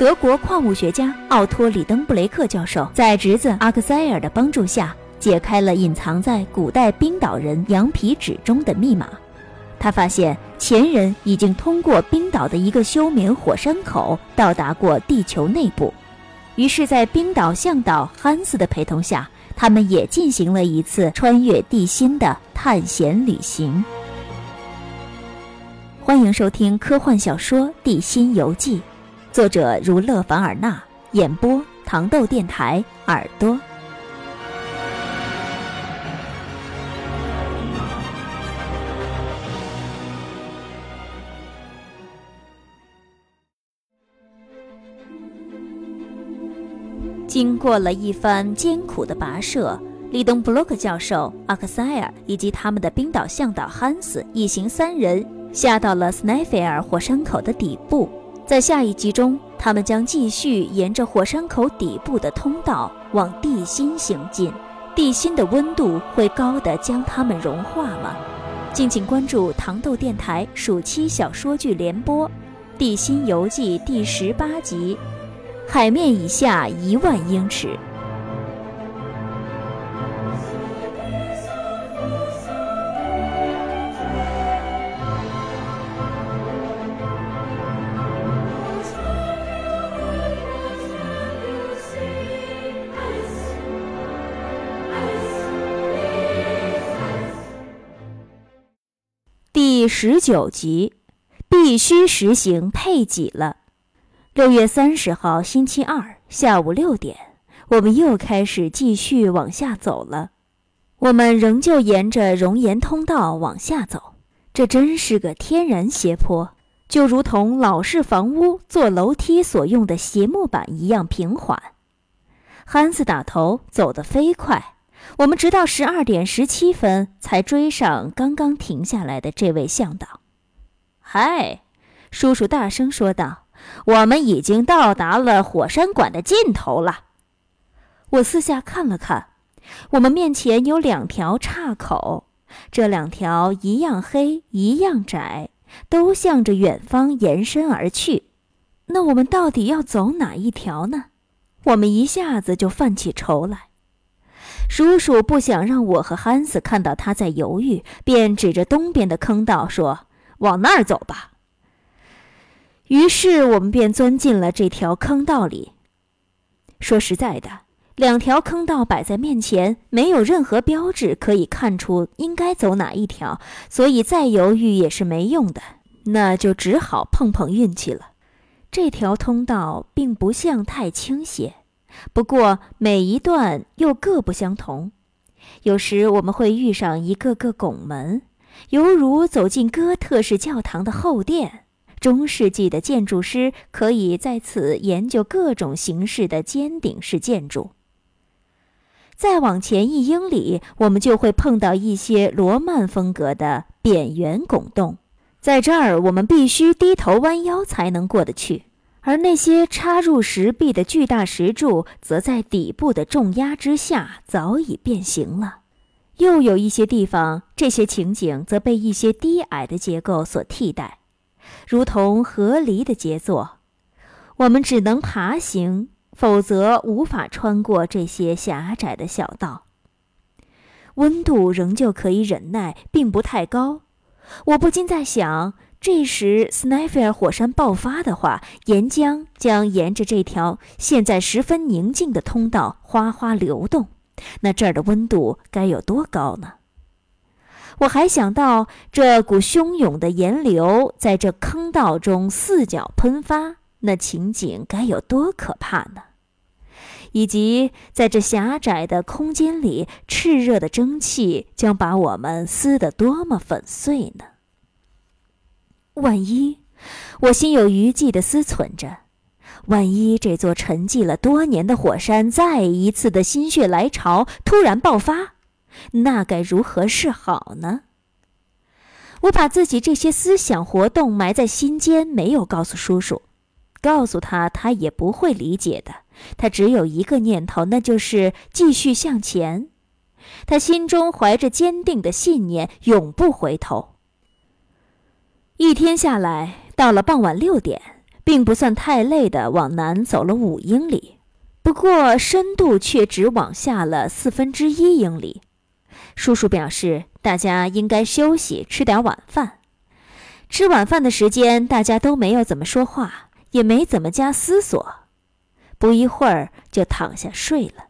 德国矿物学家奥托·里登布雷克教授在侄子阿克塞尔的帮助下，解开了隐藏在古代冰岛人羊皮纸中的密码。他发现前人已经通过冰岛的一个休眠火山口到达过地球内部，于是，在冰岛向导汉斯的陪同下，他们也进行了一次穿越地心的探险旅行。欢迎收听科幻小说《地心游记》。作者如勒凡尔纳，演播糖豆电台耳朵。经过了一番艰苦的跋涉，利登布洛克教授、阿克塞尔以及他们的冰岛向导汉斯一行三人下到了斯奈菲尔火山口的底部。在下一集中，他们将继续沿着火山口底部的通道往地心行进。地心的温度会高的将他们融化吗？敬请关注糖豆电台暑期小说剧联播《地心游记》第十八集：海面以下一万英尺。十九集，必须实行配给了。六月三十号，星期二下午六点，我们又开始继续往下走了。我们仍旧沿着熔岩通道往下走，这真是个天然斜坡，就如同老式房屋做楼梯所用的斜木板一样平缓。憨子打头走得飞快。我们直到十二点十七分才追上刚刚停下来的这位向导。嗨，叔叔大声说道：“我们已经到达了火山管的尽头了。”我四下看了看，我们面前有两条岔口，这两条一样黑，一样窄，都向着远方延伸而去。那我们到底要走哪一条呢？我们一下子就犯起愁来。叔叔不想让我和汉斯看到他在犹豫，便指着东边的坑道说：“往那儿走吧。”于是我们便钻进了这条坑道里。说实在的，两条坑道摆在面前，没有任何标志可以看出应该走哪一条，所以再犹豫也是没用的，那就只好碰碰运气了。这条通道并不像太倾斜。不过每一段又各不相同，有时我们会遇上一个个拱门，犹如走进哥特式教堂的后殿。中世纪的建筑师可以在此研究各种形式的尖顶式建筑。再往前一英里，我们就会碰到一些罗曼风格的扁圆拱洞，在这儿我们必须低头弯腰才能过得去。而那些插入石壁的巨大石柱，则在底部的重压之下早已变形了。又有一些地方，这些情景则被一些低矮的结构所替代，如同河狸的杰作。我们只能爬行，否则无法穿过这些狭窄的小道。温度仍旧可以忍耐，并不太高。我不禁在想。这时，斯奈菲尔火山爆发的话，岩浆将沿着这条现在十分宁静的通道哗哗流动，那这儿的温度该有多高呢？我还想到，这股汹涌的岩流在这坑道中四角喷发，那情景该有多可怕呢？以及在这狭窄的空间里，炽热的蒸汽将把我们撕得多么粉碎呢？万一，我心有余悸地思忖着：万一这座沉寂了多年的火山再一次的心血来潮突然爆发，那该如何是好呢？我把自己这些思想活动埋在心间，没有告诉叔叔，告诉他他也不会理解的。他只有一个念头，那就是继续向前。他心中怀着坚定的信念，永不回头。一天下来，到了傍晚六点，并不算太累的往南走了五英里，不过深度却只往下了四分之一英里。叔叔表示，大家应该休息，吃点晚饭。吃晚饭的时间，大家都没有怎么说话，也没怎么加思索，不一会儿就躺下睡了。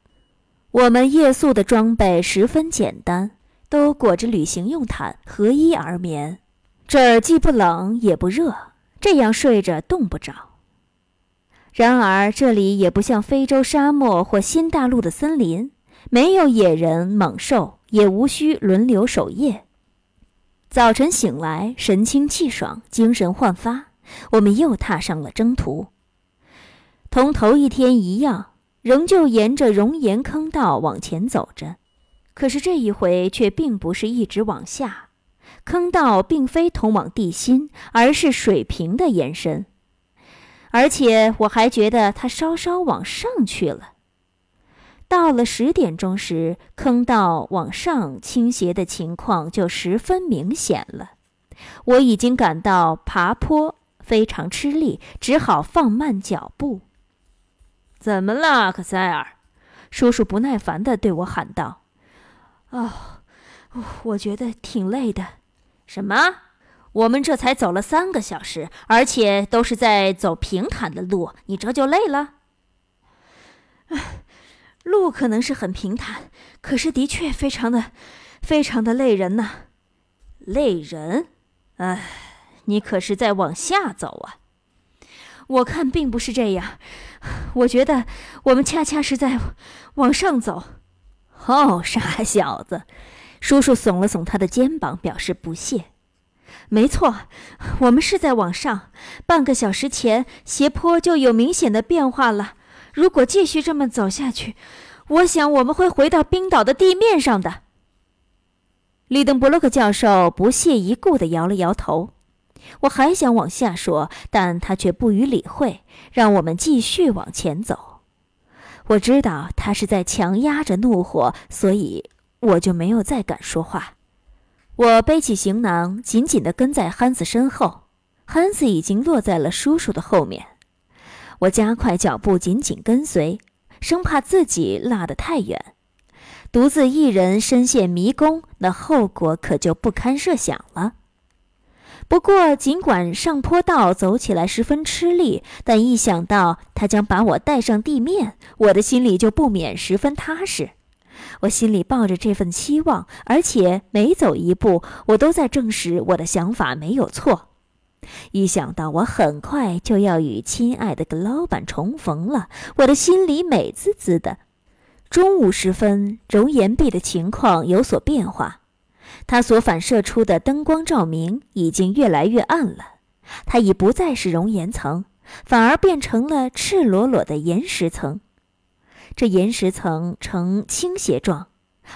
我们夜宿的装备十分简单，都裹着旅行用毯，合衣而眠。这儿既不冷也不热，这样睡着冻不着。然而这里也不像非洲沙漠或新大陆的森林，没有野人猛兽，也无需轮流守夜。早晨醒来，神清气爽，精神焕发，我们又踏上了征途。同头一天一样，仍旧沿着熔岩坑道往前走着。可是这一回却并不是一直往下，坑道并非通往地心，而是水平的延伸。而且我还觉得它稍稍往上去了。到了十点钟时，坑道往上倾斜的情况就十分明显了。我已经感到爬坡非常吃力，只好放慢脚步。怎么了，克塞尔？叔叔不耐烦地对我喊道：“哦，我觉得挺累的。什么？我们这才走了三个小时，而且都是在走平坦的路，你这就累了？”路可能是很平坦，可是的确非常的、非常的累人呐，累人！哎，你可是在往下走啊？我看并不是这样，我觉得我们恰恰是在往上走。哦，傻小子！叔叔耸了耸他的肩膀，表示不屑。没错，我们是在往上。半个小时前，斜坡就有明显的变化了。如果继续这么走下去，我想我们会回到冰岛的地面上的。利登伯洛克教授不屑一顾地摇了摇头。我还想往下说，但他却不予理会，让我们继续往前走。我知道他是在强压着怒火，所以我就没有再敢说话。我背起行囊，紧紧地跟在汉斯身后。汉斯已经落在了叔叔的后面。我加快脚步，紧紧跟随，生怕自己落得太远。独自一人深陷迷宫，那后果可就不堪设想了。不过，尽管上坡道走起来十分吃力，但一想到他将把我带上地面，我的心里就不免十分踏实。我心里抱着这份期望，而且每走一步，我都在证实我的想法没有错。一想到我很快就要与亲爱的格老板重逢了，我的心里美滋滋的。中午时分，熔岩壁的情况有所变化，它所反射出的灯光照明已经越来越暗了。它已不再是熔岩层，反而变成了赤裸裸的岩石层。这岩石层呈倾斜状，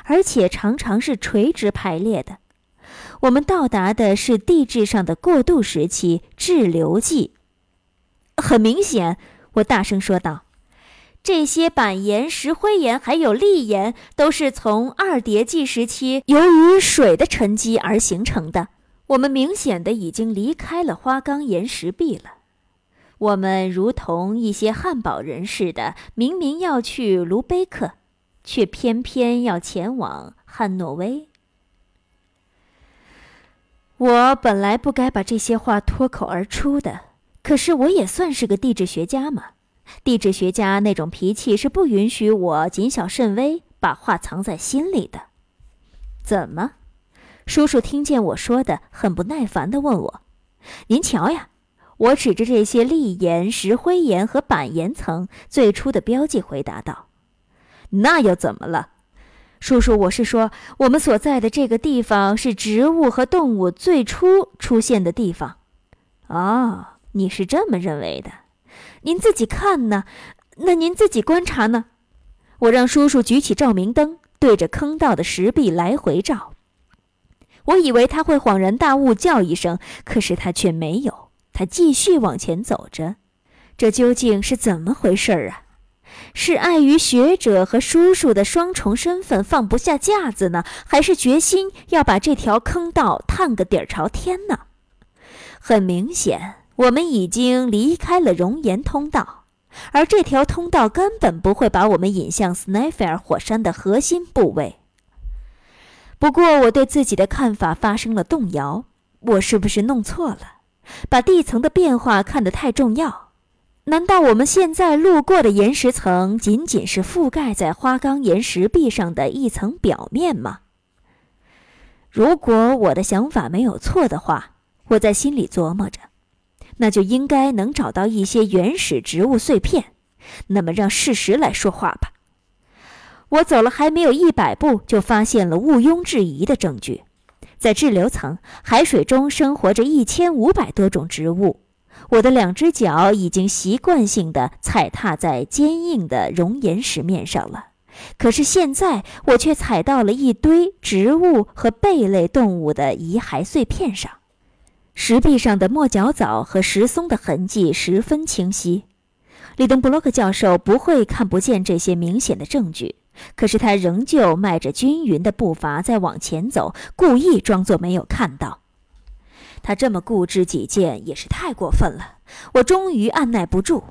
而且常常是垂直排列的。我们到达的是地质上的过渡时期滞留纪。很明显，我大声说道：“这些板岩、石灰岩还有砾岩，都是从二叠纪时期由于水的沉积而形成的。我们明显的已经离开了花岗岩石壁了。我们如同一些汉堡人似的，明明要去卢贝克，却偏偏要前往汉诺威。”我本来不该把这些话脱口而出的，可是我也算是个地质学家嘛。地质学家那种脾气是不允许我谨小慎微，把话藏在心里的。怎么？叔叔听见我说的，很不耐烦地问我：“您瞧呀！”我指着这些砾岩、石灰岩和板岩层最初的标记，回答道：“那又怎么了？”叔叔，我是说，我们所在的这个地方是植物和动物最初出现的地方。哦，你是这么认为的？您自己看呢？那您自己观察呢？我让叔叔举起照明灯，对着坑道的石壁来回照。我以为他会恍然大悟，叫一声，可是他却没有。他继续往前走着。这究竟是怎么回事儿啊？是碍于学者和叔叔的双重身份放不下架子呢，还是决心要把这条坑道探个底儿朝天呢？很明显，我们已经离开了熔岩通道，而这条通道根本不会把我们引向斯奈菲尔火山的核心部位。不过，我对自己的看法发生了动摇。我是不是弄错了，把地层的变化看得太重要？难道我们现在路过的岩石层仅仅是覆盖在花岗岩石壁上的一层表面吗？如果我的想法没有错的话，我在心里琢磨着，那就应该能找到一些原始植物碎片。那么，让事实来说话吧。我走了还没有一百步，就发现了毋庸置疑的证据：在滞留层海水中生活着一千五百多种植物。我的两只脚已经习惯性地踩踏在坚硬的熔岩石面上了。可是现在我却踩到了一堆植物和贝类动物的遗骸碎片上，石壁上的墨角藻和石松的痕迹十分清晰。里登布洛克教授不会看不见这些明显的证据，可是他仍旧迈着均匀的步伐在往前走，故意装作没有看到。他这么固执己见也是太过分了，我终于按耐不住。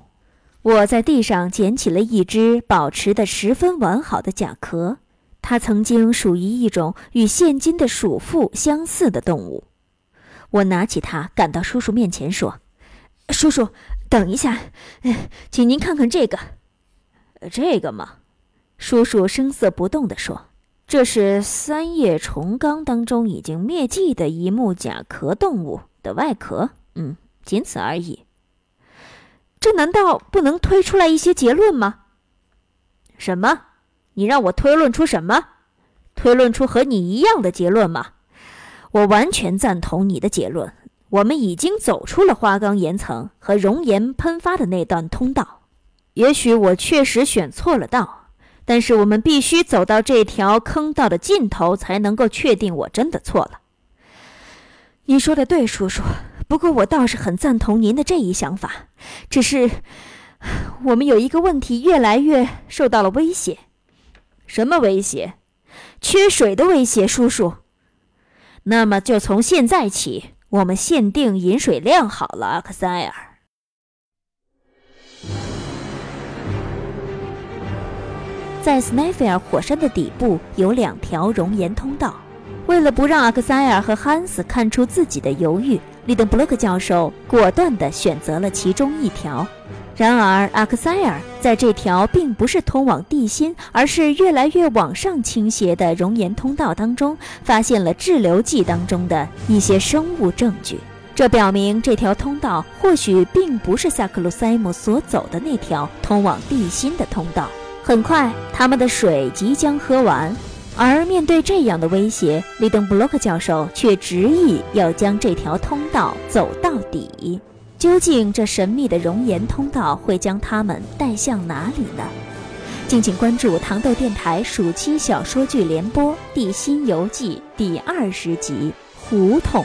我在地上捡起了一只保持得十分完好的甲壳，它曾经属于一种与现今的鼠妇相似的动物。我拿起它，赶到叔叔面前说：“叔叔，等一下，请您看看这个。”“这个嘛？”叔叔声色不动地说：“这是三叶虫纲当中已经灭迹的一目甲壳动物的外壳。嗯，仅此而已。”这难道不能推出来一些结论吗？什么？你让我推论出什么？推论出和你一样的结论吗？我完全赞同你的结论。我们已经走出了花岗岩层和熔岩喷发的那段通道。也许我确实选错了道，但是我们必须走到这条坑道的尽头，才能够确定我真的错了。你说的对，叔叔。不过我倒是很赞同您的这一想法，只是我们有一个问题越来越受到了威胁。什么威胁？缺水的威胁，叔叔。那么就从现在起，我们限定饮水量好了，阿克塞尔。在斯奈菲尔火山的底部有两条熔岩通道，为了不让阿克塞尔和汉斯看出自己的犹豫。利登布洛克教授果断地选择了其中一条，然而阿克塞尔在这条并不是通往地心，而是越来越往上倾斜的熔岩通道当中，发现了滞留剂当中的一些生物证据。这表明这条通道或许并不是萨克鲁塞姆所走的那条通往地心的通道。很快，他们的水即将喝完。而面对这样的威胁，利登布洛克教授却执意要将这条通道走到底。究竟这神秘的熔岩通道会将他们带向哪里呢？敬请关注糖豆电台暑期小说剧联播《地心游记》第二十集《胡同》。